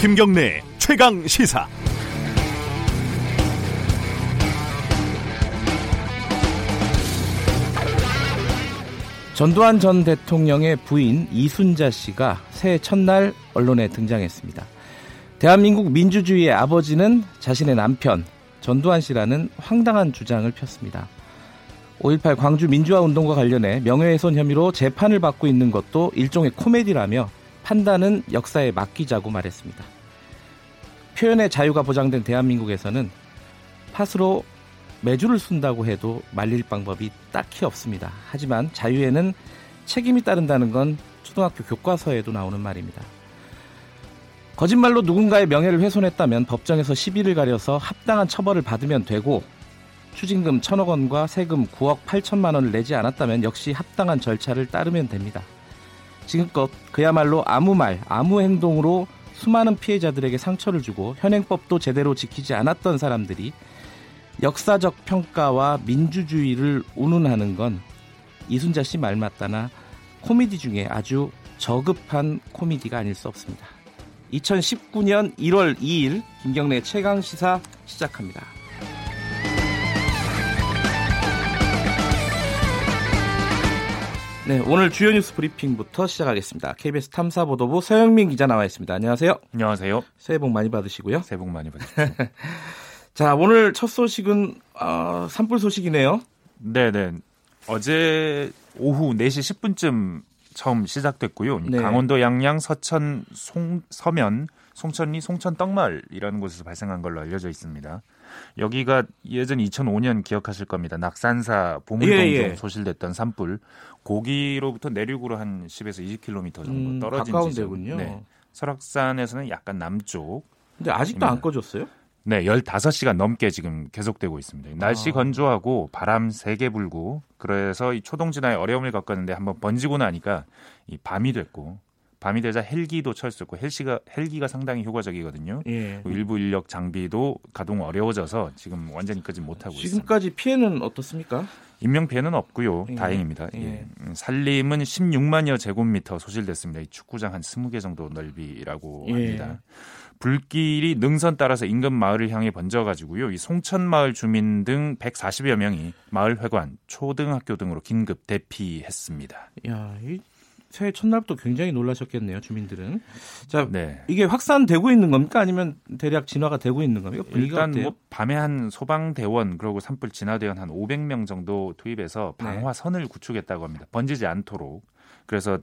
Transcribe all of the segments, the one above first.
김경래 최강 시사. 전두환 전 대통령의 부인 이순자 씨가 새해 첫날 언론에 등장했습니다. 대한민국 민주주의의 아버지는 자신의 남편 전두환 씨라는 황당한 주장을 폈습니다. 5.18 광주 민주화 운동과 관련해 명예훼손 혐의로 재판을 받고 있는 것도 일종의 코미디라며 판단은 역사에 맡기자고 말했습니다. 표현의 자유가 보장된 대한민국에서는 팥으로 매주를 쓴다고 해도 말릴 방법이 딱히 없습니다. 하지만 자유에는 책임이 따른다는 건 초등학교 교과서에도 나오는 말입니다. 거짓말로 누군가의 명예를 훼손했다면 법정에서 시비를 가려서 합당한 처벌을 받으면 되고 추징금 천억 원과 세금 9억 8천만 원을 내지 않았다면 역시 합당한 절차를 따르면 됩니다. 지금껏 그야말로 아무 말, 아무 행동으로 수많은 피해자들에게 상처를 주고 현행법도 제대로 지키지 않았던 사람들이 역사적 평가와 민주주의를 운운하는 건 이순자 씨 말 맞다나 코미디 중에 아주 저급한 코미디가 아닐 수 없습니다. 2019년 1월 2일 김경래 최강 시사 시작합니다. 네, 오늘 주요 뉴스 브리핑부터 시작하겠습니다. KBS 탐사보도부 서영민 기자 나와 있습니다. 안녕하세요. 안녕하세요. 새해 복 많이 받으시고요. 새해 복 많이 받으세요. 자, 오늘 첫 소식은 어, 산불 소식이네요. 네, 네. 어제 오후 4시 10분쯤 처음 시작됐고요. 네. 강원도 양양 서천 송, 서면 송천리 송천 떡마을이라는 곳에서 발생한 걸로 알려져 있습니다. 여기가 예전 2005년 기억하실 겁니다. 낙산사 보물동점 예, 예. 소실됐던 산불. 고기로부터 내륙으로 한 10에서 20km 정도 음, 떨어진 음, 지점. 네. 설악산에서는 약간 남쪽. 근데 아직도 안 꺼졌어요? 네, 15시간 넘게 지금 계속되고 있습니다. 날씨 아. 건조하고 바람 세게 불고 그래서 이 초동 진화에 어려움을 겪었는데 한번 번지고 나니까 이 밤이 됐고 밤이 되자 헬기도 철수했고 헬기가 헬기가 상당히 효과적이거든요. 예. 일부 인력 장비도 가동 어려워져서 지금 완전히 끄지 못하고 있습니다. 지금까지 피해는 어떻습니까? 인명 피해는 없고요. 예. 다행입니다. 예. 예. 음, 살림은 16만여 제곱미터 소실됐습니다. 이 축구장 한 20개 정도 넓이라고 예. 합니다. 불길이 능선 따라서 인근 마을을 향해 번져가지고요. 이 송천 마을 주민 등 140여 명이 마을 회관, 초등학교 등으로 긴급 대피했습니다. 야, 이 새해 첫날부터 굉장히 놀라셨겠네요, 주민들은. 자, 네. 이게 확산되고 있는 겁니까? 아니면 대략 진화가 되고 있는 겁니까? 일단 어때요? 뭐 밤에 한 소방대원 그리고 산불 진화대원 한 500명 정도 투입해서 네. 방화선을 네. 구축했다고 합니다. 번지지 않도록. 그래서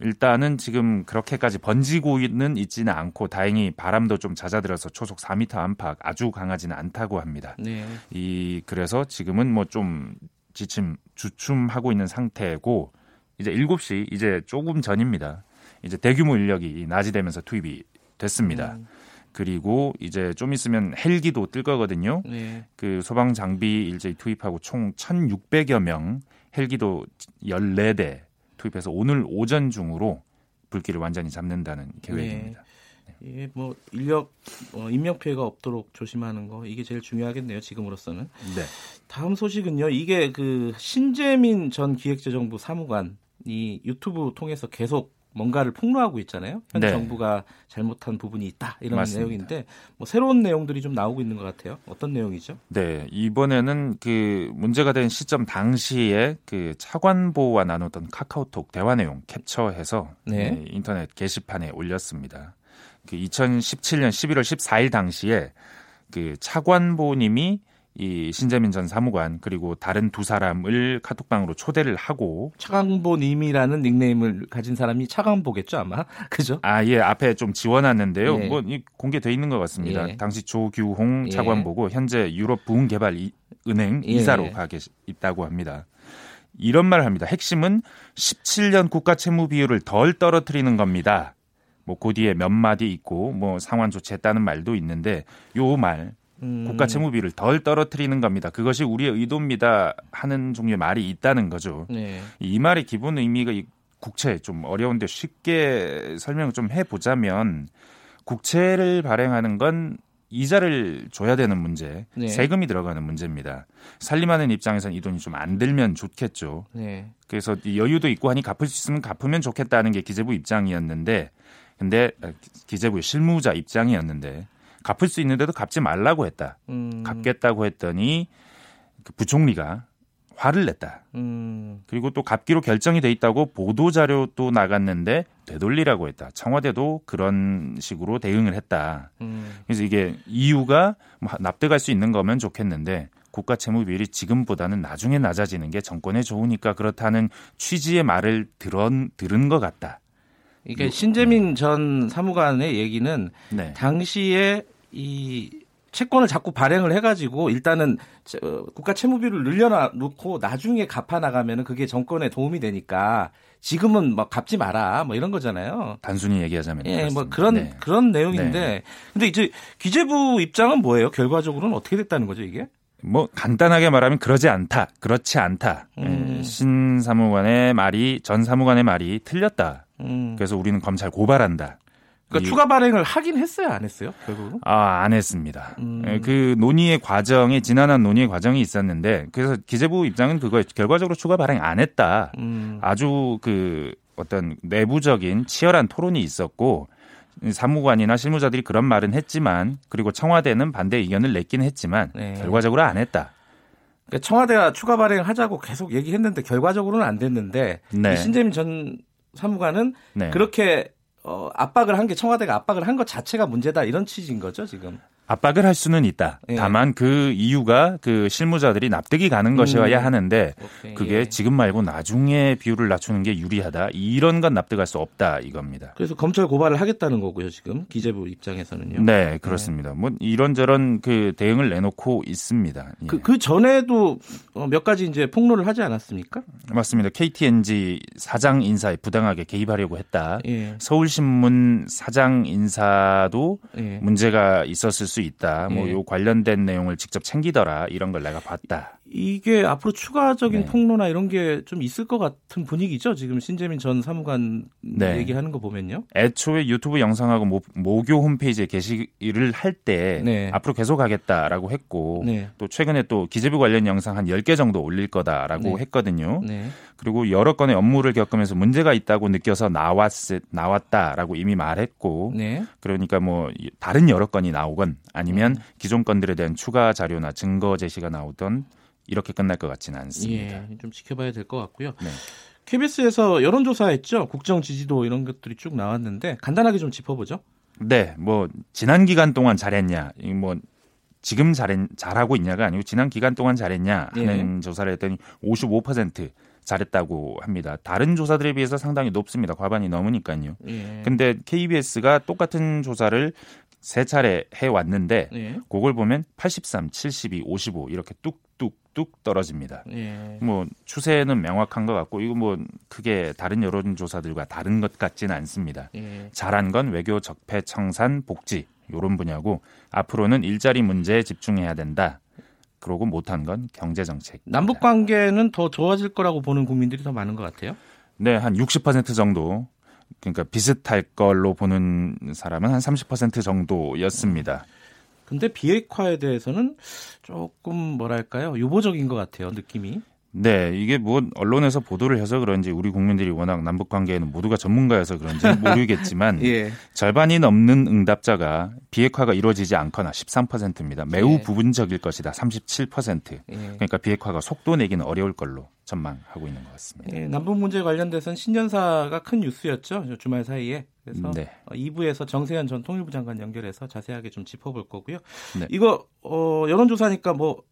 일단은 지금 그렇게까지 번지고는 있지는 않고 다행히 바람도 좀 잦아들어서 초속 4m 안팎 아주 강하지는 않다고 합니다. 네. 이 그래서 지금은 뭐 좀 지침 주춤하고 있는 상태고 이제 7시 이제 조금 전입니다. 이제 대규모 인력이 낮이 되면서 투입이 됐습니다. 음. 그리고 이제 좀 있으면 헬기도 뜰 거거든요. 네. 그 소방 장비 일제히 투입하고 총 1,600여 명 헬기도 14대 투입해서 오늘 오전 중으로 불길을 완전히 잡는다는 계획입니다. 네. 이게 뭐 인력 어, 인명 피해가 없도록 조심하는 거 이게 제일 중요하겠네요 지금으로서는. 네. 다음 소식은요. 이게 그 신재민 전 기획재정부 사무관이 유튜브 통해서 계속 뭔가를 폭로하고 있잖아요. 현 네. 정부가 잘못한 부분이 있다 이런 맞습니다. 내용인데 뭐 새로운 내용들이 좀 나오고 있는 것 같아요. 어떤 내용이죠? 네 이번에는 그 문제가 된 시점 당시에 그 차관보와 나눴던 카카오톡 대화 내용 캡처해서 네. 네, 인터넷 게시판에 올렸습니다. 그 2017년 11월 14일 당시에 그 차관보님이 이 신재민 전 사무관 그리고 다른 두 사람을 카톡방으로 초대를 하고 차광보님이라는 닉네임을 가진 사람이 차광보겠죠 아마 그죠? 아 예 앞에 좀 지원했는데요. 예. 뭐 공개돼 있는 것 같습니다. 예. 당시 조규홍 예. 차관보고 현재 유럽 부흥개발은행 예. 이사로 가 계시 있다고 합니다. 이런 말을 합니다. 핵심은 17년 국가 채무 비율을 덜 떨어뜨리는 겁니다. 뭐그 뒤에 몇 마디 있고 뭐 상환 조치했다는 말도 있는데 요 말 음. 국가 채무비를 덜 떨어뜨리는 겁니다. 그것이 우리의 의도입니다. 하는 종류의 말이 있다는 거죠. 네. 이 말의 기본 의미가 이 국채 좀 어려운데 쉽게 설명을 좀 해보자면 국채를 발행하는 건 이자를 줘야 되는 문제, 네. 세금이 들어가는 문제입니다. 살림하는 입장에서는 이 돈이 좀 안 들면 좋겠죠. 네. 그래서 이 여유도 있고 하니 갚을 수 있으면 갚으면 좋겠다는 게 기재부 입장이었는데, 근데 아, 기재부 실무자 입장이었는데 갚을 수 있는데도 갚지 말라고 했다. 음, 갚겠다고 했더니 그 부총리가 화를 냈다. 음, 그리고 또 갚기로 결정이 돼 있다고 보도 자료도 나갔는데 되돌리라고 했다. 청와대도 그런 식으로 대응을 했다. 음. 그래서 이게 이유가 뭐 납득할 수 있는 거면 좋겠는데 국가 채무 비율이 지금보다는 나중에 낮아지는 게 정권에 좋으니까 그렇다는 취지의 말을 들은 들은 것 같다. 이게 신재민 전 사무관의 얘기는 네. 당시에 이 채권을 자꾸 발행을 해가지고 일단은 국가 채무비를 늘려놓고 나중에 갚아 나가면은 그게 정권에 도움이 되니까 지금은 막 갚지 마라 뭐 이런 거잖아요. 단순히 얘기하자면 예, 뭐 그렇습니다. 그런 네. 그런 내용인데 근데 이제 기재부 입장은 뭐예요? 결과적으로는 어떻게 됐다는 거죠 이게? 뭐 간단하게 말하면 그러지 않다, 그렇지 않다. 음. 예, 신 사무관의 말이 전 사무관의 말이 틀렸다. 음. 그래서 우리는 검찰 고발한다. 그러니까 이- 추가 발행을 하긴 했어요, 안 했어요? 결국은? 아, 안 했습니다. 음. 예, 그 논의의 과정이 지난한 논의의 과정이 있었는데 그래서 기재부 입장은 그거에 결과적으로 추가 발행 안 했다. 음. 아주 그 어떤 내부적인 치열한 토론이 있었고 사무관이나 실무자들이 그런 말은 했지만 그리고 청와대는 반대 의견을 냈긴 했지만 네. 결과적으로 안 했다. 그러니까 청와대가 추가 발행을 하자고 계속 얘기했는데 결과적으로는 안 됐는데 네. 이 신재민 전 사무관은 네. 그렇게 어, 압박을 한 게 청와대가 압박을 한 것 자체가 문제다 이런 취지인 거죠 지금. 압박을 할 수는 있다. 예. 다만 그 이유가 그 실무자들이 납득이 가는 것이어야 음. 하는데 오케이, 그게 예. 지금 말고 나중에 비율을 낮추는 게 유리하다. 이런 건 납득할 수 없다 이겁니다. 그래서 검찰 고발을 하겠다는 거고요 지금 기재부 입장에서는요. 네, 그렇습니다. 뭐 이런저런 그 대응을 내놓고 있습니다. 예. 그, 그 전에도 어, 몇 가지 이제 폭로를 하지 않았습니까? 맞습니다. KTNG 사장 인사에 부당하게 개입하려고 했다. 예. 서울신문 사장 인사도 예. 문제가 있었을 수 있다. 뭐 예. 요 관련된 내용을 직접 챙기더라. 이런 걸 내가 봤다. 이게 앞으로 추가적인 네. 폭로나 이런 게 좀 있을 것 같은 분위기죠. 지금 신재민 전 사무관 네. 얘기하는 거 보면요. 애초에 유튜브 영상하고 모, 모교 홈페이지에 게시를 할때 네. 앞으로 계속 하겠다라고 했고 네. 또 최근에 또 기재부 관련 영상 한 10개 정도 올릴 거다라고 네. 했거든요. 네. 그리고 여러 건의 업무를 겪으면서 문제가 있다고 느껴서 나왔 나왔다라고 이미 말했고 네. 그러니까 뭐 다른 여러 건이 나오건 아니면 음. 기존 건들에 대한 추가 자료나 증거 제시가 나오던 이렇게 끝날 것 같지는 않습니다. 예, 좀 지켜봐야 될 것 같고요. 네. KBS에서 여론조사했죠. 국정 지지도 이런 것들이 쭉 나왔는데 간단하게 좀 짚어보죠. 네, 뭐 지난 기간 동안 잘했냐, 이뭐 지금 잘했, 잘하고 있냐가 아니고 지난 기간 동안 잘했냐 하는 조사를 했더니 55% 잘했다고 합니다. 다른 조사들에 비해서 상당히 높습니다. 과반이 넘으니까요. 예. 근데 KBS가 똑같은 조사를 세 차례 해 왔는데 예. 그걸 보면 83, 72, 55 이렇게 뚝뚝뚝 떨어집니다. 예. 뭐 추세는 명확한 것 같고 이거 뭐 크게 다른 여론조사들과 다른 것 같지는 않습니다. 예. 잘한 건 외교 적폐 청산 복지 요런 분야고 앞으로는 일자리 문제에 집중해야 된다. 그러고 못한 건 경제 정책. 남북 관계는 더 좋아질 거라고 보는 국민들이 더 많은 것 같아요. 네, 한 60% 정도 그러니까 비슷할 걸로 보는 사람은 한 30% 정도였습니다. 근데 비핵화에 대해서는 조금 뭐랄까요 유보적인 것 같아요 느낌이. 네, 이게 뭐 언론에서 보도를 해서 그런지 우리 국민들이 워낙 남북 관계에는 모두가 전문가여서 그런지 모르겠지만 예. 절반이 넘는 응답자가 비핵화가 이루어지지 않거나 13%입니다. 매우 예. 부분적일 것이다. 37%. 예. 그러니까 비핵화가 속도 내기는 어려울 걸로 전망하고 있는 것 같습니다. 예, 남북 문제 관련돼서는 신년사가 큰 뉴스였죠 저 주말 사이에. 그래서 네. 어, 2부에서 정세현 전 통일부 장관 연결해서 자세하게 좀 짚어볼 거고요. 네. 이거 어, 여론조사니까 뭐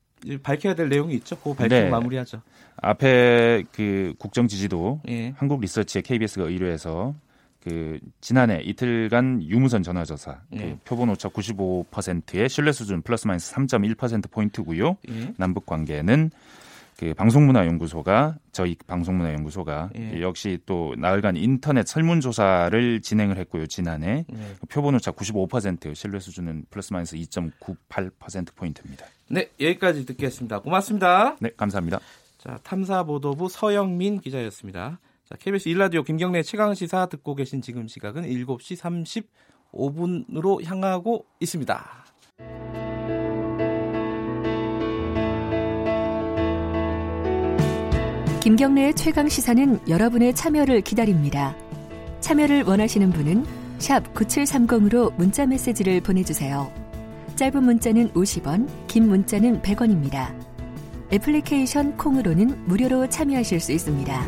밝혀야 될 내용이 있죠. 그거 밝히고 네. 마무리하죠. 앞에 그 국정 지지도 예. 한국 리서치에 KBS가 의뢰해서 그 지난해 이틀간 유무선 전화조사 네. 그 표본 오차 95%의 신뢰 수준 플러스 마이너스 3.1% 포인트고요. 예. 남북 관계는 그 방송문화연구소가 저희 방송문화연구소가 예. 역시 또 나흘간 인터넷 설문조사를 진행을 했고요 지난해 예. 표본 오차 95% 신뢰 수준은 플러스 마이너스 2.98% 포인트입니다. 네, 여기까지 듣겠습니다. 고맙습니다. 네 감사합니다. 자, 탐사보도부 서영민 기자였습니다. 자, KBS 일라디오 김경래 최강 시사 듣고 계신 지금 시각은 7시 35분으로 향하고 있습니다. 김경래의 최강 시사는 여러분의 참여를 기다립니다. 참여를 원하시는 분은 9730으로 문자 메시지를 보내주세요. 짧은 문자는 50원, 긴 문자는 100원입니다. 애플리케이션 콩으로는 무료로 참여하실 수 있습니다.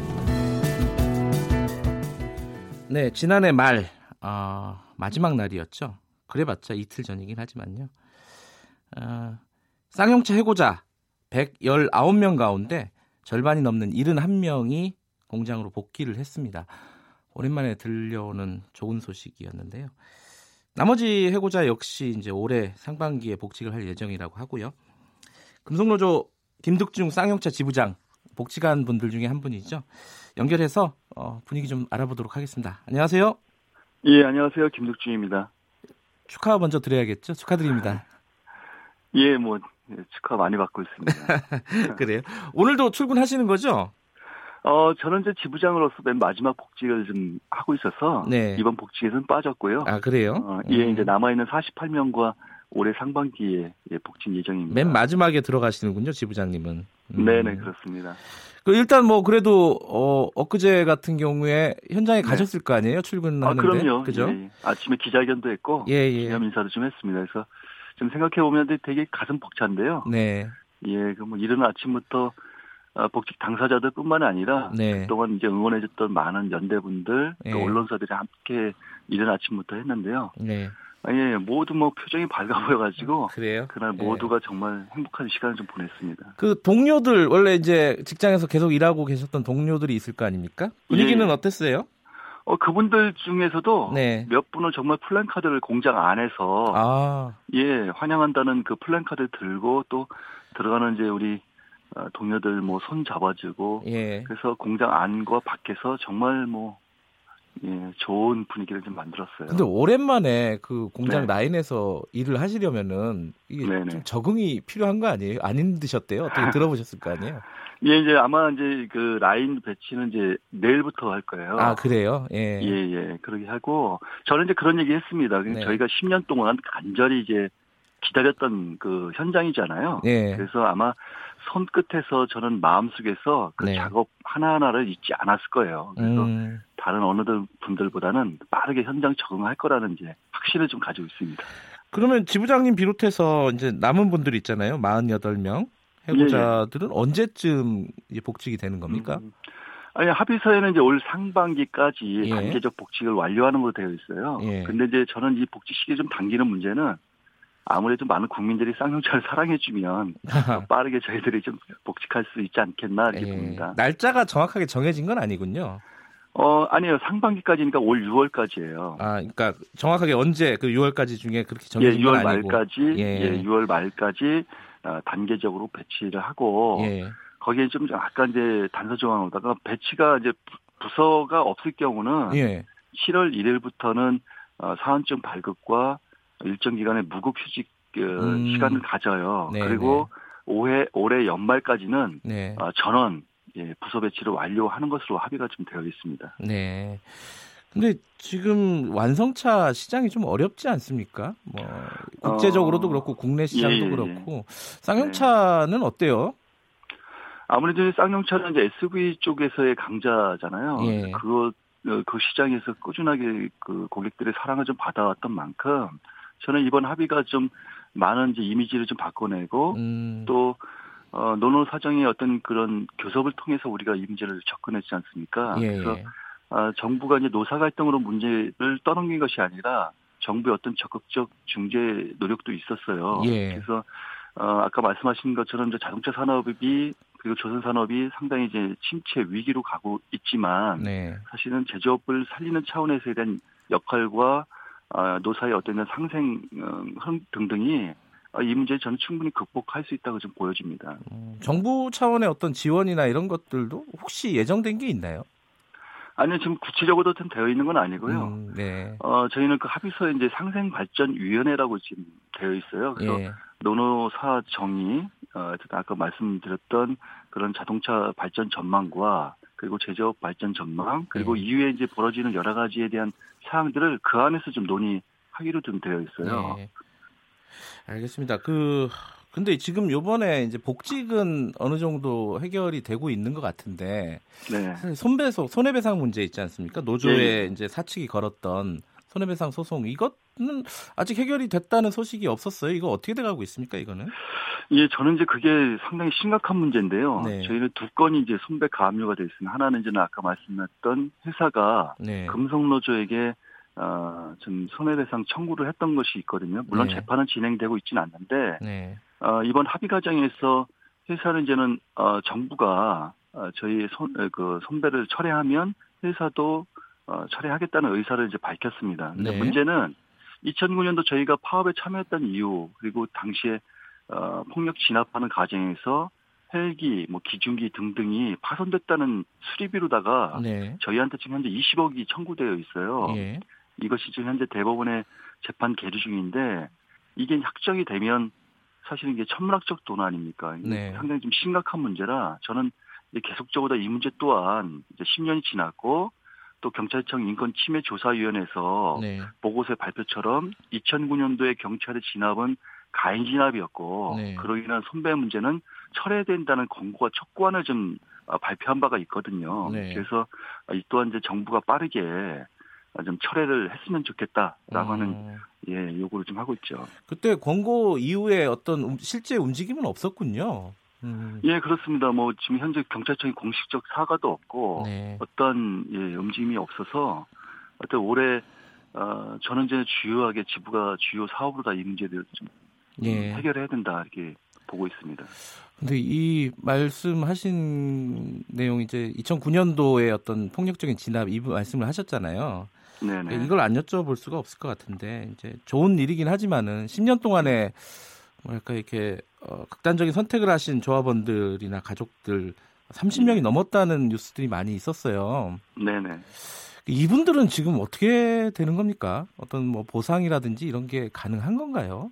네, 지난해 말 어, 마지막 날이었죠. 그래봤자 이틀 전이긴 하지만요. 어, 쌍용차 해고자 119명 가운데 절반이 넘는 71명이 공장으로 복귀를 했습니다. 오랜만에 들려오는 좋은 소식이었는데요. 나머지 해고자 역시 이제 올해 상반기에 복직을 할 예정이라고 하고요. 금속노조 김득중 쌍용차 지부장 복직한 분들 중에 한 분이죠. 연결해서 어, 분위기 좀 알아보도록 하겠습니다. 안녕하세요. 예, 안녕하세요. 김득중입니다. 축하 먼저 드려야겠죠. 축하드립니다. 예, 뭐 예, 축하 많이 받고 있습니다. 그래요. 오늘도 출근하시는 거죠? 어, 저는 이제 지부장으로서 맨 마지막 복직을 좀 하고 있어서 네. 이번 복직에서는 빠졌고요. 아, 그래요? 어, 예, 음. 이제 남아 있는 48명과 올해 상반기에 예, 복직 예정입니다. 맨 마지막에 들어가시는군요, 지부장님은. 음. 네, 네, 그렇습니다. 그 일단 뭐 그래도 어 엊그제 같은 경우에 현장에 네. 가셨을 거 아니에요? 출근하는데. 아, 그럼요. 그죠? 예, 예. 아침에 기자회견도 했고 예, 예. 기념 인사도 좀 했습니다. 그래서 좀 생각해 보면 되게 가슴 벅찬데요. 네. 예, 그뭐 이른 아침부터 어, 복직 당사자들뿐만 아니라 네. 그동안 이제 응원해줬던 많은 연대분들 또 네. 언론사들이 함께 이른 아침부터 했는데요. 네. 예, 모두 뭐 표정이 밝아 보여가지고 그래요? 그날 네. 모두가 정말 행복한 시간을 좀 보냈습니다. 그 동료들 원래 이제 직장에서 계속 일하고 계셨던 동료들이 있을 거 아닙니까? 분위기는 예. 어땠어요? 어 그분들 중에서도 네. 몇 분은 정말 플랜카드를 공장 안에서 아. 예 환영한다는 그 플랜카드 들고 또 들어가는 이제 우리 어, 동료들 뭐 손 잡아주고 예. 그래서 공장 안과 밖에서 정말 뭐 예, 좋은 분위기를 좀 만들었어요. 근데 오랜만에 그 공장 네. 라인에서 일을 하시려면은 이게 적응이 필요한 거 아니에요? 안 힘드셨대요? 어떻게 들어보셨을 거 아니에요? 예, 이제 아마 이제 그 라인 배치는 이제 내일부터 할 거예요. 아, 그래요? 예. 예, 예. 그러게 하고 저는 이제 그런 얘기 했습니다. 네. 저희가 10년 동안 간절히 이제 기다렸던 그 현장이잖아요. 예. 그래서 아마 손끝에서 저는 마음속에서 그 네. 작업 하나하나를 잊지 않았을 거예요. 그래서 음. 다른 어느 분들보다는 빠르게 현장 적응할 거라는 이제 확신을 좀 가지고 있습니다. 그러면 지부장님 비롯해서 이제 남은 분들 있잖아요. 48명 해고자들은 예, 예. 언제쯤 복직이 되는 겁니까? 음. 아니 합의서에는 이제 올 상반기까지 예. 단계적 복직을 완료하는 걸로 되어 있어요. 예. 근데 이제 저는 이 복직 시기 좀 당기는 문제는 아무래도 많은 국민들이 쌍용차를 사랑해주면 빠르게 저희들이 좀 복직할 수 있지 않겠나 이렇게 예. 봅니다. 날짜가 정확하게 정해진 건 아니군요. 어 아니요 상반기까지니까 올 6월까지예요. 아 그러니까 정확하게 언제 그 6월까지 중에 그렇게 정해진 예, 6월 건 아니고. 말까지 예. 예 6월 말까지 어, 단계적으로 배치를 하고 예. 거기에 좀 아까 이제 단서 조항으로다가 배치가 이제 부서가 없을 경우는 예. 7월 1일부터는 어, 사원증 발급과 일정 기간의 무급 휴직 그 음. 시간을 가져요. 네 그리고 네. 올해 올해 연말까지는 네. 어, 전원 예, 부서 배치를 완료하는 것으로 합의가 좀 되어 있습니다. 네. 근데 지금 완성차 시장이 좀 어렵지 않습니까? 뭐 국제적으로도 어, 그렇고 국내 시장도 예, 예, 예. 그렇고 쌍용차는 네. 어때요? 아무래도 쌍용차는 이제 SUV 쪽에서의 강자잖아요. 예. 그거 어, 그 시장에서 꾸준하게 그 고객들의 사랑을 좀 받아왔던 만큼 저는 이번 합의가 좀 많은 이제 이미지를 좀 바꿔내고 음. 또 어, 노노 사정의 어떤 그런 교섭을 통해서 우리가 이 문제를 접근했지 않습니까? 예. 그래서 어, 정부가 이제 노사 갈등으로 문제를 떠넘긴 것이 아니라 정부의 어떤 적극적 중재 노력도 있었어요. 예. 그래서 어, 아까 말씀하신 것처럼 이제 자동차 산업이 그리고 조선 산업이 상당히 이제 침체 위기로 가고 있지만 네. 사실은 제조업을 살리는 차원에서에 대한 역할과 어, 노사의 어떤 상생 어, 등등이 어, 이 문제 저는 충분히 극복할 수 있다고 좀 보여집니다. 음, 정부 차원의 어떤 지원이나 이런 것들도 혹시 예정된 게 있나요? 아니요, 지금 구체적으로 좀 되어 있는 건 아니고요. 음, 네. 어, 저희는 그 합의서에 이제 상생발전위원회라고 지금 되어 있어요. 그래서 예. 노노사 정의, 어, 아까 말씀드렸던 그런 자동차 발전 전망과 그리고 제조업 발전 전망, 그리고 네. 이후에 이제 벌어지는 여러 가지에 대한 사항들을 그 안에서 좀 논의하기로 좀 되어 있어요. 네. 알겠습니다. 그 근데 지금 요번에 이제 복직은 어느 정도 해결이 되고 있는 것 같은데 네. 손배소 손해배상 문제 있지 않습니까? 노조에 네. 이제 사측이 걸었던 손해배상 소송 이것은 아직 해결이 됐다는 소식이 없었어요. 이거 어떻게 돼가고 있습니까? 이거는? 예, 저는 이제 그게 상당히 심각한 문제인데요. 네. 저희는 두 건이 이제 손배 가압류가 돼 있습니다. 하나는 이제 아까 말씀드렸던 회사가 네. 금속노조에게 어, 좀 손해배상 청구를 했던 것이 있거든요. 물론 네. 재판은 진행되고 있지는 않는데 네. 어, 이번 합의 과정에서 회사는 이제는 어, 정부가 어, 저희 손, 그 손배를 철회하면 회사도 어, 철회하겠다는 의사를 이제 밝혔습니다. 근데 네. 문제는 2009년도 저희가 파업에 참여했던 이유 그리고 당시에 어, 폭력 진압하는 과정에서 헬기, 뭐 기중기 등등이 파손됐다는 수리비로다가 네. 저희한테 지금 현재 20억이 청구되어 있어요. 예. 이것이 지금 현재 대법원의 재판 계류 중인데 이게 확정이 되면 사실은 이게 천문학적 돈 아닙니까? 네. 상당히 좀 심각한 문제라 저는 계속적으로 이 문제 또한 이제 10년이 지났고 또 경찰청 인권침해조사위원회에서 네. 보고서의 발표처럼 2009년도에 경찰의 진압은 가인 진압이었고 네. 그로 인한 손배 문제는 철회된다는 권고가 촉구안을 좀 아, 발표한 바가 있거든요. 네. 그래서 이 또한 이제 정부가 빠르게 좀 철회를 했으면 좋겠다라고 하는 음. 예 요구를 좀 하고 있죠. 그때 권고 이후에 어떤 실제 움직임은 없었군요. 음. 예 그렇습니다. 뭐 지금 현재 경찰청이 공식적 사과도 없고 네. 어떤 예, 움직임이 없어서 어떤 올해 어, 이제 주요하게 지부가 주요 사업으로 다 이 문제를 좀 예. 해결해야 된다 이렇게 보고 있습니다. 근데 이 말씀하신 내용 이제 2009년도에 어떤 폭력적인 진압 이 말씀을 하셨잖아요. 네네. 이걸 안 여쭤볼 수가 없을 것 같은데 이제 좋은 일이긴 하지만은 10년 동안에 뭐랄까 이렇게 어, 극단적인 선택을 하신 조합원들이나 가족들 30명이 넘었다는 뉴스들이 많이 있었어요. 네네. 이분들은 지금 어떻게 되는 겁니까? 어떤 뭐 보상이라든지 이런 게 가능한 건가요?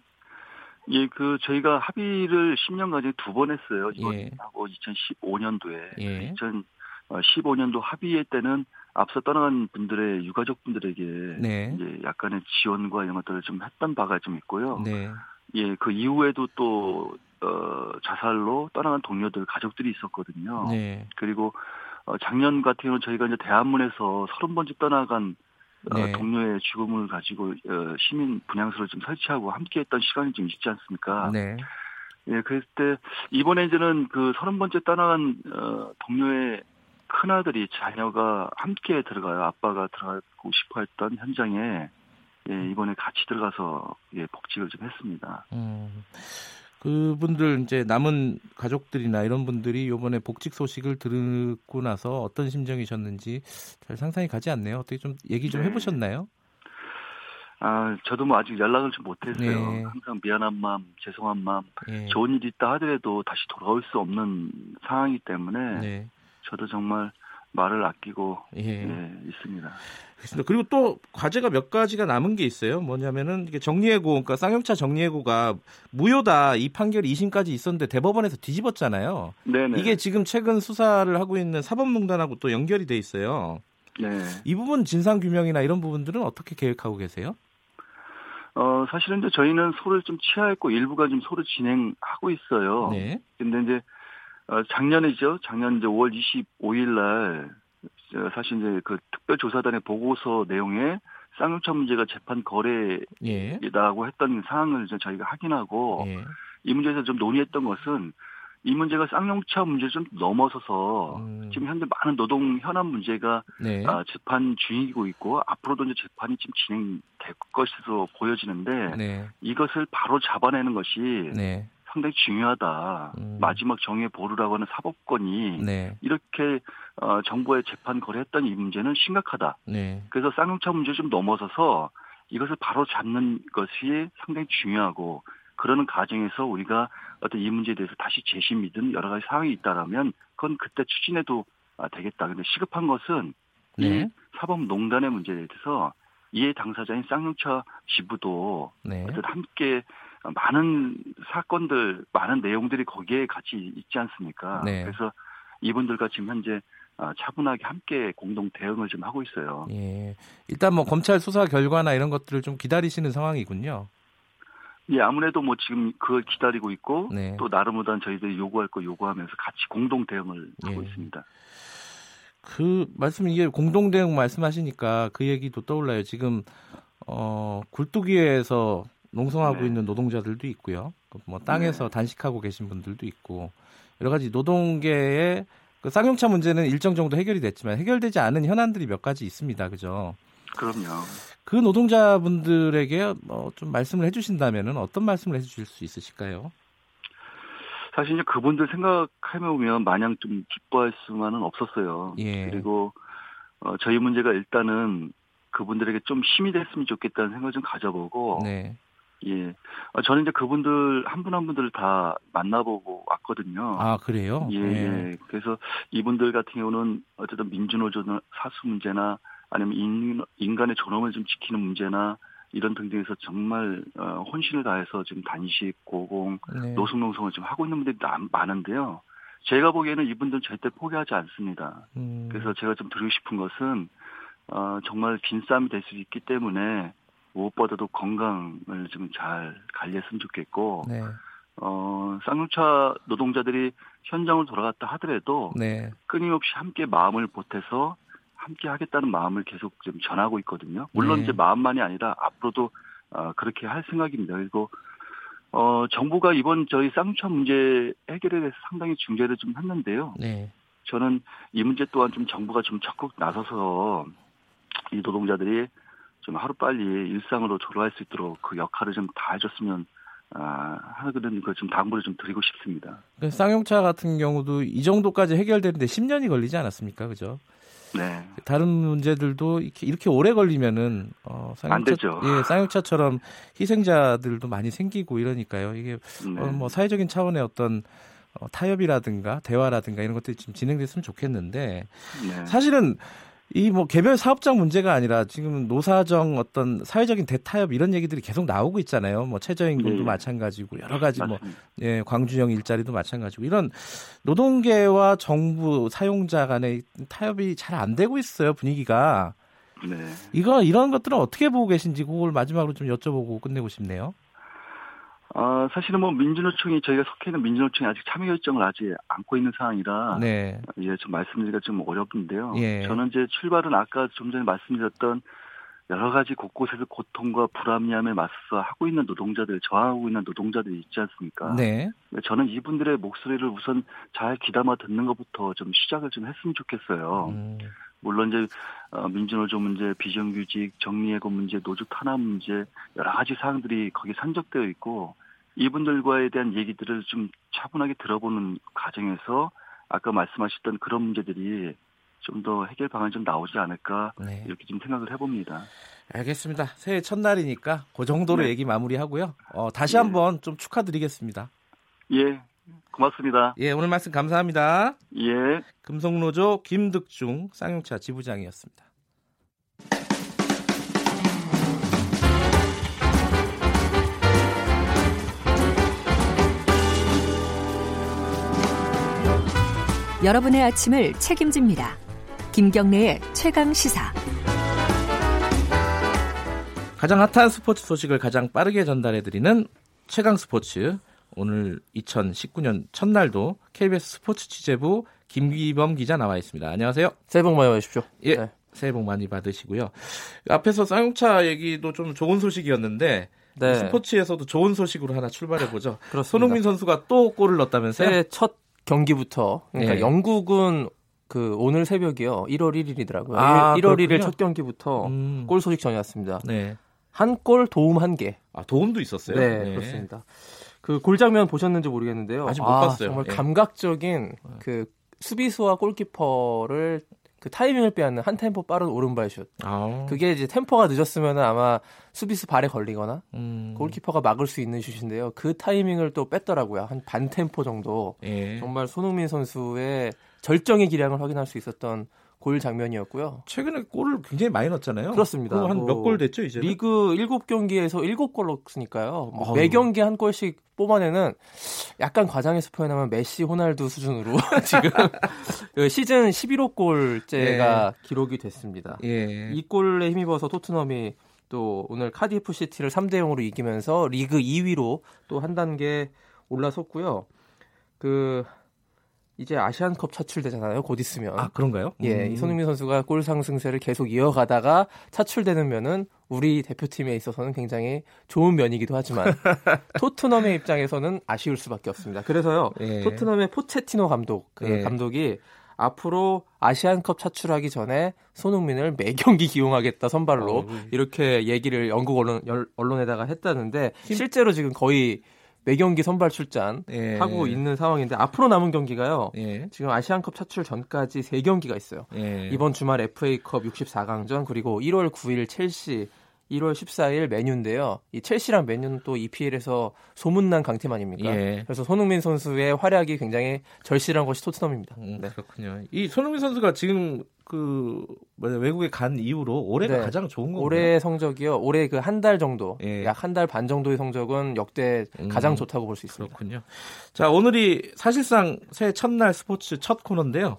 예, 그 저희가 합의를 10년간에 두번 했어요. 이번하고 예. 2015년도에 예. 2015년도 합의회 때는 앞서 떠난 분들의 유가족 분들에게 네. 이제 약간의 지원과 이런 것들을 좀 했던 바가 좀 있고요. 네. 예, 그 이후에도 또 어, 자살로 떠나간 동료들 가족들이 있었거든요. 네. 그리고 어, 작년 같은 경우는 저희가 이제 대한문에서 서른 번째 떠나간 어, 네. 어, 동료의 죽음을 가지고 어, 시민 분향소를 좀 설치하고 함께했던 시간이 좀 있지 않습니까? 네. 예, 그랬을 때 이번에 이제는 그 서른 번째 떠나간 어, 동료의 큰 아들이 자녀가 함께 들어가요. 아빠가 들어가고 싶어 했던 현장에 예, 이번에 같이 들어가서 예, 복직을 좀 했습니다. 음. 그분들 이제 남은 가족들이나 이런 분들이 이번에 복직 소식을 듣고 나서 어떤 심정이셨는지 잘 상상이 가지 않네요. 어떻게 좀 얘기 좀 네. 해보셨나요? 아, 저도 뭐 아직 연락을 좀 못했어요. 네. 항상 미안한 마음, 죄송한 마음, 네. 좋은 일이 있다 하더라도 다시 돌아올 수 없는 상황이기 때문에 네. 저도 정말 말을 아끼고 예. 예, 있습니다. 그렇습니다. 그리고 또 과제가 몇 가지가 남은 게 있어요. 뭐냐면은 이게 정리해고, 그러니까 쌍용차 정리해고가 무효다 이 판결이 2심까지 있었는데 대법원에서 뒤집었잖아요. 네네. 이게 지금 최근 수사를 하고 있는 사법농단하고 또 연결이 돼 있어요. 네. 이 부분 진상 규명이나 이런 부분들은 어떻게 계획하고 계세요? 어, 사실은 이제 저희는 소를 좀 취하했고 일부가 좀 소를 진행하고 있어요. 네. 근데 이제 어, 작년이죠. 작년 이제 5월 25일 날 사실 이제 그 특별조사단의 보고서 내용에 쌍용차 문제가 재판 거래라고 예. 했던 사항을 저희가 확인하고 예. 이 문제에서 좀 논의했던 것은 이 문제가 쌍용차 문제를 좀 넘어서서 음. 지금 현재 많은 노동 현안 문제가 네. 아, 재판 중이고 있고 앞으로도 이제 재판이 지금 진행될 것으로 보여지는데 네. 이것을 바로 잡아내는 것이 네. 상당히 중요하다. 음. 마지막 정의 보루라고 하는 사법권이 네. 이렇게 어, 정부의 재판 거래했던 이 문제는 심각하다. 네. 그래서 쌍용차 문제 좀 넘어서서 이것을 바로 잡는 것이 상당히 중요하고 그러는 과정에서 우리가 어떤 이 문제에 대해서 다시 재심이든 여러 가지 사항이 있다라면 그건 그때 추진해도 아, 되겠다. 근데 시급한 것은 네. 이 사법농단의 문제에 대해서 이해 당사자인 쌍용차 지부도 네. 함께 많은 사건들, 많은 내용들이 거기에 같이 있지 않습니까? 네. 그래서 이분들과 지금 현재 아, 차분하게 함께 공동 대응을 좀 하고 있어요. 예. 일단 뭐 검찰 수사 결과나 이런 것들을 좀 기다리시는 상황이군요. 예, 아무래도 뭐 지금 그걸 기다리고 있고 네. 또 나름보다는 저희들이 요구할 거 요구하면서 같이 공동 대응을 하고 예. 있습니다. 그 말씀 이게 공동 대응 말씀하시니까 그 얘기도 떠올라요. 지금 어 굴뚝 위에서 농성하고 네. 있는 노동자들도 있고요. 그뭐 땅에서 네. 단식하고 계신 분들도 있고 여러 가지 노동계의 그 쌍용차 문제는 일정 정도 해결이 됐지만 해결되지 않은 현안들이 몇 가지 있습니다. 그죠? 그럼요. 그 노동자분들에게 뭐 좀 말씀을 해주신다면은 어떤 말씀을 해주실 수 있으실까요? 사실 이제 그분들 생각해 보면 마냥 좀 기뻐할 수만은 없었어요. 예. 그리고 어, 저희 문제가 일단은 그분들에게 좀 힘이 됐으면 좋겠다는 생각을 좀 가져보고 네. 예. 어, 저는 이제 그분들 한 분 한 분들 다 만나보고 왔거든요. 아 그래요? 예. 네. 예. 그래서 이분들 같은 경우는 어쨌든 민주노조 사수 문제나 아니면 인, 간의 존엄을 좀 지키는 문제나 이런 등등에서 정말 어, 혼신을 다해서 지금 단식, 고공, 네. 노숙농성을 지금 하고 있는 분들이 많은데요. 제가 보기에는 이분들은 절대 포기하지 않습니다. 음. 그래서 제가 좀 드리고 싶은 것은 어, 정말 긴 싸움이 될 수 있기 때문에 무엇보다도 건강을 좀 잘 관리했으면 좋겠고 네. 어, 쌍용차 노동자들이 현장을 돌아갔다 하더라도 네. 끊임없이 함께 마음을 보태서 함께 하겠다는 마음을 계속 좀 전하고 있거든요. 물론 네. 이제 마음만이 아니라 앞으로도 어, 그렇게 할 생각입니다. 그리고 어, 정부가 이번 저희 쌍차 문제 해결에 대해서 상당히 중재를 좀 했는데요. 네. 저는 이 문제 또한 좀 정부가 좀 적극 나서서 이 노동자들이 좀 하루빨리 일상으로 돌아갈 수 있도록 그 역할을 좀 다 해줬으면 아, 하는 걸 좀 당부를 좀 드리고 싶습니다. 그 쌍용차 같은 경우도 이 정도까지 해결되는데 10년이 걸리지 않았습니까? 그죠? 네. 다른 문제들도 이렇게, 이렇게 오래 걸리면은 어, 쌍용차, 안 되죠. 예, 쌍용차처럼 희생자들도 많이 생기고 이러니까요. 이게 네. 어, 뭐 사회적인 차원의 어떤 어, 타협이라든가 대화라든가 이런 것들이 좀 진행됐으면 좋겠는데 네. 사실은 이 뭐 개별 사업장 문제가 아니라 지금 노사정 어떤 사회적인 대타협 이런 얘기들이 계속 나오고 있잖아요. 뭐 최저임금도 네. 마찬가지고 여러 가지 뭐, 맞습니다. 뭐 예, 광주형 일자리도 마찬가지고 이런 노동계와 정부 사용자 간의 타협이 잘 안 되고 있어요 분위기가. 네. 이거 이런 것들은 어떻게 보고 계신지 그걸 마지막으로 좀 여쭤보고 끝내고 싶네요. 어, 사실은 뭐 민주노총이 저희가 속해 있는 민주노총이 아직 참여 결정을 하지 않고 있는 상황이라 네. 예, 좀 말씀드리기가 좀 어렵는데요. 예. 저는 이제 출발은 아까 좀 전에 말씀드렸던 여러 가지 곳곳에서 고통과 불합리함에 맞서 하고 있는 노동자들, 저항하고 있는 노동자들이 있지 않습니까? 네. 저는 이분들의 목소리를 우선 잘 귀담아 듣는 것부터 좀 시작을 좀 했으면 좋겠어요. 음. 물론 이제 어, 민주노조 문제, 비정규직, 정리해고 문제, 노조 탄압 문제 여러 가지 사항들이 거기 산적되어 있고 이분들과에 대한 얘기들을 좀 차분하게 들어보는 과정에서 아까 말씀하셨던 그런 문제들이 좀 더 해결 방안이 좀 나오지 않을까 네. 이렇게 좀 생각을 해봅니다. 알겠습니다. 새해 첫날이니까 그 정도로 네. 얘기 마무리하고요. 어, 다시 예. 한번 좀 축하드리겠습니다. 예, 고맙습니다. 예, 오늘 말씀 감사합니다. 예. 금속노조 김득중 쌍용차 지부장이었습니다. 여러분의 아침을 책임집니다. 김경래의 최강 시사. 가장 핫한 스포츠 소식을 가장 빠르게 전달해드리는 최강 스포츠. 오늘 2019년 첫날도 KBS 스포츠 취재부 김기범 기자 나와 있습니다. 안녕하세요. 새해 복 많이 받으십시오. 예. 네. 새해 복 많이 받으시고요. 앞에서 쌍용차 얘기도 좀 좋은 소식이었는데 네. 스포츠에서도 좋은 소식으로 하나 출발해 보죠. 손흥민 선수가 또 골을 넣었다면서요? 새해 첫 경기부터 그러니까 네. 영국은 그 오늘 새벽이요. 1월 1일이더라고요. 아, 1, 월 1일 첫 경기부터 음. 골 소식 전해왔습니다. 네. 한골 도움 한 개. 아 도움도 있었어요. 네, 네. 그렇습니다. 그 골 장면 보셨는지 모르겠는데요. 아직 못 아, 봤어요. 정말 네. 감각적인 네. 그 수비수와 골키퍼를 그 타이밍을 빼앗는 한 템포 빠른 오른발 슛. 아. 그게 이제 템포가 늦었으면 아마 수비수 발에 걸리거나 음. 골키퍼가 막을 수 있는 슛인데요. 그 타이밍을 또 뺐더라고요. 한 반 템포 정도. 예. 정말 손흥민 선수의 절정의 기량을 확인할 수 있었던 골 장면이었고요. 최근에 골을 굉장히 많이 넣었잖아요. 그렇습니다. 한 몇 골 됐죠, 이제? 리그 7경기에서 7골 넣었으니까요. 뭐 매 경기 한 골씩 뽑아내는 약간 과장해서 표현하면 메시, 호날두 수준으로 지금 그 시즌 11호 골째가 예. 기록이 됐습니다. 예. 이 골에 힘입어서 토트넘이 또 오늘 카디프 시티를 3대 0으로 이기면서 리그 2위로 또 한 단계 올라섰고요. 그 이제 아시안컵 차출되잖아요. 곧 있으면. 아 그런가요? 예, 음. 이 손흥민 선수가 골 상승세를 계속 이어가다가 차출되는 면은 우리 대표팀에 있어서는 굉장히 좋은 면이기도 하지만 토트넘의 입장에서는 아쉬울 수밖에 없습니다. 그래서요, 예. 토트넘의 포체티노 감독 그 예. 감독이 앞으로 아시안컵 차출하기 전에 손흥민을 매 경기 기용하겠다 선발로 어, 예. 이렇게 얘기를 영국 언론, 언론에다가 했다는데 실제로 지금 거의 매경기 선발 출전 예. 하고 있는 상황인데 앞으로 남은 경기가요. 예. 지금 아시안컵 차출 전까지 3경기가 있어요. 예. 이번 주말 FA컵 64강전 그리고 1월 9일 첼시 1월 14일 메뉴인데요. 이 첼시랑 메뉴는 또 EPL에서 소문난 강팀 아닙니까? 예. 그래서 손흥민 선수의 활약이 굉장히 절실한 것이 토트넘입니다. 음, 네. 그렇군요. 이 손흥민 선수가 지금 그 외국에 간 이후로 올해가 네. 가장 좋은 건가요? 올해 성적이요. 올해 그 한 달 정도, 예. 약한 달 반 정도의 성적은 역대 음, 가장 좋다고 볼 수 있습니다. 그렇군요. 자 오늘이 사실상 새해 첫날 스포츠 첫 코너인데요.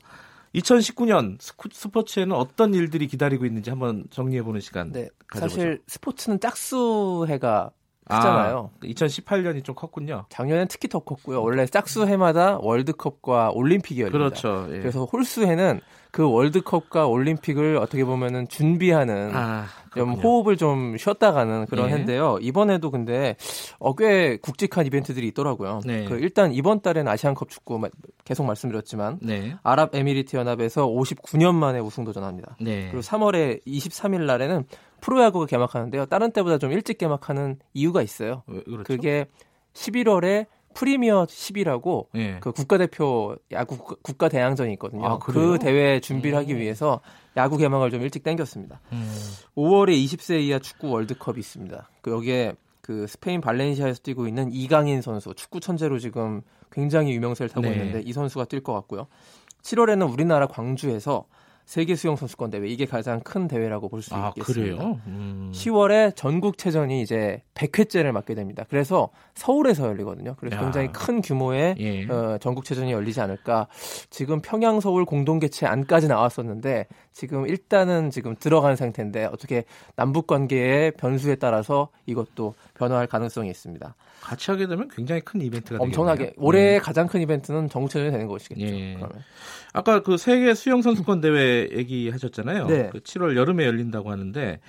2019년 스포츠에는 어떤 일들이 기다리고 있는지 한번 정리해보는 시간 네, 가져보죠. 사실 스포츠는 짝수해가 크잖아요. 아, 2018년이 좀 컸군요. 작년엔 특히 더 컸고요. 원래 짝수해마다 월드컵과 올림픽이 열립니다. 그렇죠. 예. 그래서 홀수해는 그 월드컵과 올림픽을 어떻게 보면은 준비하는 아, 좀 호흡을 좀 쉬었다 가는 그런 네. 해인데요. 이번에도 근데 어, 꽤 굵직한 이벤트들이 있더라고요. 네. 그 일단 이번 달에는 아시안컵 축구 계속 말씀드렸지만 네. 아랍에미리트 연합에서 59년 만에 우승 도전합니다. 네. 그리고 3월에 23일 날에는 프로야구가 개막하는데요. 다른 때보다 좀 일찍 개막하는 이유가 있어요. 그렇죠? 그게 11월에 프리미어 10이라고 예. 그 국가대표 야구 국가 대항전이 있거든요. 아, 그 대회 준비를 하기 음. 위해서 야구 개막을 좀 일찍 당겼습니다. 음. 5월에 20세 이하 축구 월드컵이 있습니다. 그 여기에 그 스페인 발렌시아에서 뛰고 있는 이강인 선수 축구 천재로 지금 굉장히 유명세를 타고 네. 있는데 이 선수가 뛸 것 같고요. 7월에는 우리나라 광주에서 세계 수영 선수권 대회 이게 가장 큰 대회라고 볼수 아, 있겠습니다. 그래요? 음. 10월에 전국체전이 이제 100회째를 맞게 됩니다. 그래서 서울에서 열리거든요. 그래서 야. 굉장히 큰 규모의 예. 어, 전국체전이 열리지 않을까. 지금 평양 서울 공동 개최 안까지 나왔었는데 지금 일단은 지금 들어간 상태인데 어떻게 남북 관계의 변수에 따라서 이것도 변화할 가능성이 있습니다. 같이 하게 되면 굉장히 큰 이벤트가 엄청나게 되겠네요. 올해 네. 가장 큰 이벤트는 전국체전이 되는 것이겠죠. 예. 그러면. 아까 그 세계 수영 선수권 대회 얘기하셨잖아요. 네. 그 7월 여름에 열린다고 하는데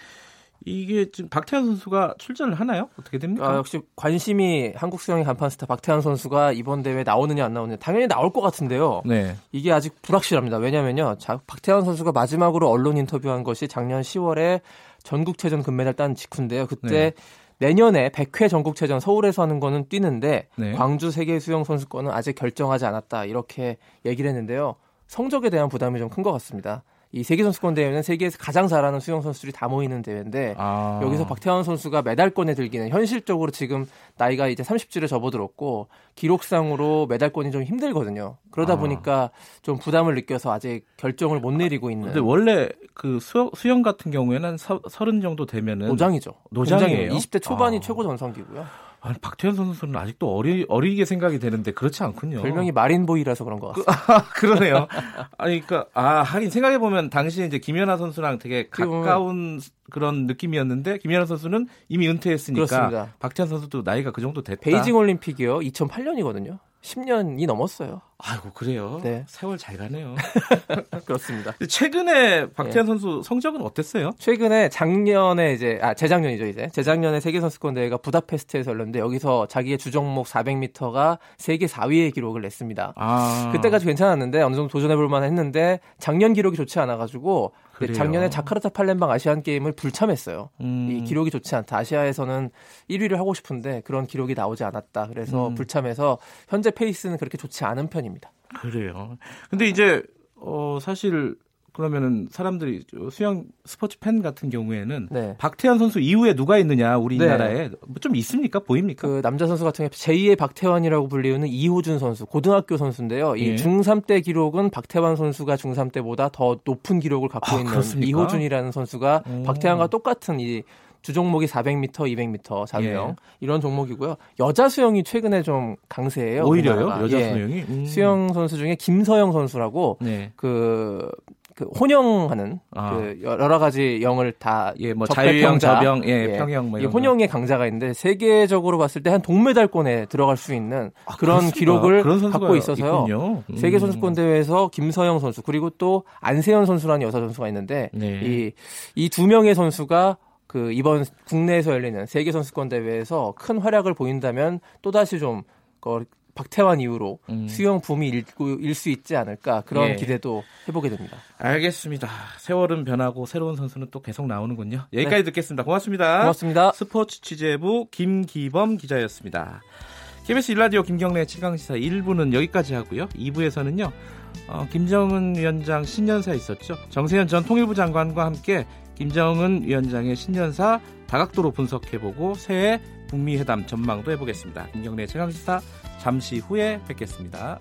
이게 지금 박태환 선수가 출전을 하나요? 어떻게 됩니까? 아, 역시 관심이 한국 수영의 간판 스타 박태환 선수가 이번 대회 나오느냐 안 나오느냐 당연히 나올 것 같은데요. 네. 이게 아직 불확실합니다. 왜냐면요. 자, 박태환 선수가 마지막으로 언론 인터뷰한 것이 작년 10월에 전국체전 금메달 딴 직후인데요. 그때 네. 내년에 100회 전국체전 서울에서 하는 거는 뛰는데 네. 광주 세계 수영 선수권은 아직 결정하지 않았다 이렇게 얘기를 했는데요. 성적에 대한 부담이 좀 큰 것 같습니다. 이 세계 선수권 대회는 세계에서 가장 잘하는 수영 선수들이 다 모이는 대회인데 아. 여기서 박태환 선수가 메달권에 들기는 현실적으로 지금 나이가 이제 30주를 접어들었고 기록상으로 메달권이 좀 힘들거든요. 그러다 아. 보니까 좀 부담을 느껴서 아직 결정을 못 내리고 있는. 근데 원래 그 수, 수영 같은 경우에는 서, 30 정도 되면은 노장이죠. 노장이에요. 20대 초반이 아. 최고 전성기고요. 아니, 박태현 선수는 아직도 어리, 어리게 생각이 되는데 그렇지 않군요. 별명이 마린보이라서 그런 것 같습니다. 그, 아, 그러네요. 아니, 그니까, 아, 하긴 생각해보면 당시 이제 김연아 선수랑 되게 가까운 그런 느낌이었는데, 김연아 선수는 이미 은퇴했으니까. 그렇습니다. 박태현 선수도 나이가 그 정도 됐다. 베이징 올림픽이요. 2008년이거든요. 10년이 넘었어요. 아이고 그래요. 네. 세월 잘 가네요. 그렇습니다. 최근에 박태환 네. 선수 성적은 어땠어요? 최근에 작년에 이제 아 재작년이죠 이제 재작년에 세계 선수권 대회가 부다페스트에서 열렸는데 여기서 자기의 주종목 400m가 세계 4위의 기록을 냈습니다. 아. 그때까지 괜찮았는데 어느 정도 도전해 볼 만했는데 작년 기록이 좋지 않아 가지고 작년에 자카르타 팔렘방 아시안 게임을 불참했어요. 음. 이 기록이 좋지 않다. 아시아에서는 1위를 하고 싶은데 그런 기록이 나오지 않았다. 그래서 음. 불참해서 현재 페이스는 그렇게 좋지 않은 편입니다. 그래요. 근데 이제 어 사실 그러면은 사람들이 수영 스포츠 팬 같은 경우에는 네. 박태환 선수 이후에 누가 있느냐 우리나라에 네. 좀 있습니까 보입니까? 그 남자 선수 같은 경우 제2의 박태환이라고 불리우는 이호준 선수 고등학교 선수인데요. 이 예. 중3 때 기록은 박태환 선수가 중3 때보다 더 높은 기록을 갖고 아, 있는 그렇습니까? 이호준이라는 선수가 오. 박태환과 똑같은 이 주종목이 400m, 200m 자유형 예. 이런 종목이고요. 여자 수영이 최근에 좀 강세예요. 오히려요? 여자 예. 수영이? 음. 수영 선수 중에 김서영 선수라고 네. 그 그 혼영하는 아. 그 여러 가지 영을 다 예, 뭐 자유형, 저병, 예, 예. 평형 뭐이 혼영의 강자가 있는데 세계적으로 봤을 때 한 동메달권에 들어갈 수 있는 아, 그런 그렇습니까? 기록을 그런 갖고 있어서요. 음. 세계 선수권 대회에서 김서영 선수 그리고 또 안세현 선수라는 여사 선수가 있는데 네. 이이 두 명의 선수가 그 이번 국내에서 열리는 세계 선수권 대회에서 큰 활약을 보인다면 또 다시 좀 박태환 이후로 음. 수영 붐이 일 수 있지 않을까 그런 예. 기대도 해보게 됩니다. 알겠습니다. 세월은 변하고 새로운 선수는 또 계속 나오는군요. 여기까지 네. 듣겠습니다. 고맙습니다. 고맙습니다. 스포츠 취재부 김기범 기자였습니다. KBS 일라디오 김경래 최강시사 1부는 여기까지 하고요. 2부에서는요. 어, 김정은 위원장 신년사 있었죠. 정세현 전 통일부 장관과 함께 김정은 위원장의 신년사 다각도로 분석해보고 새해 북미 회담 전망도 해보겠습니다. 김경래 최강시사 잠시 후에 뵙겠습니다.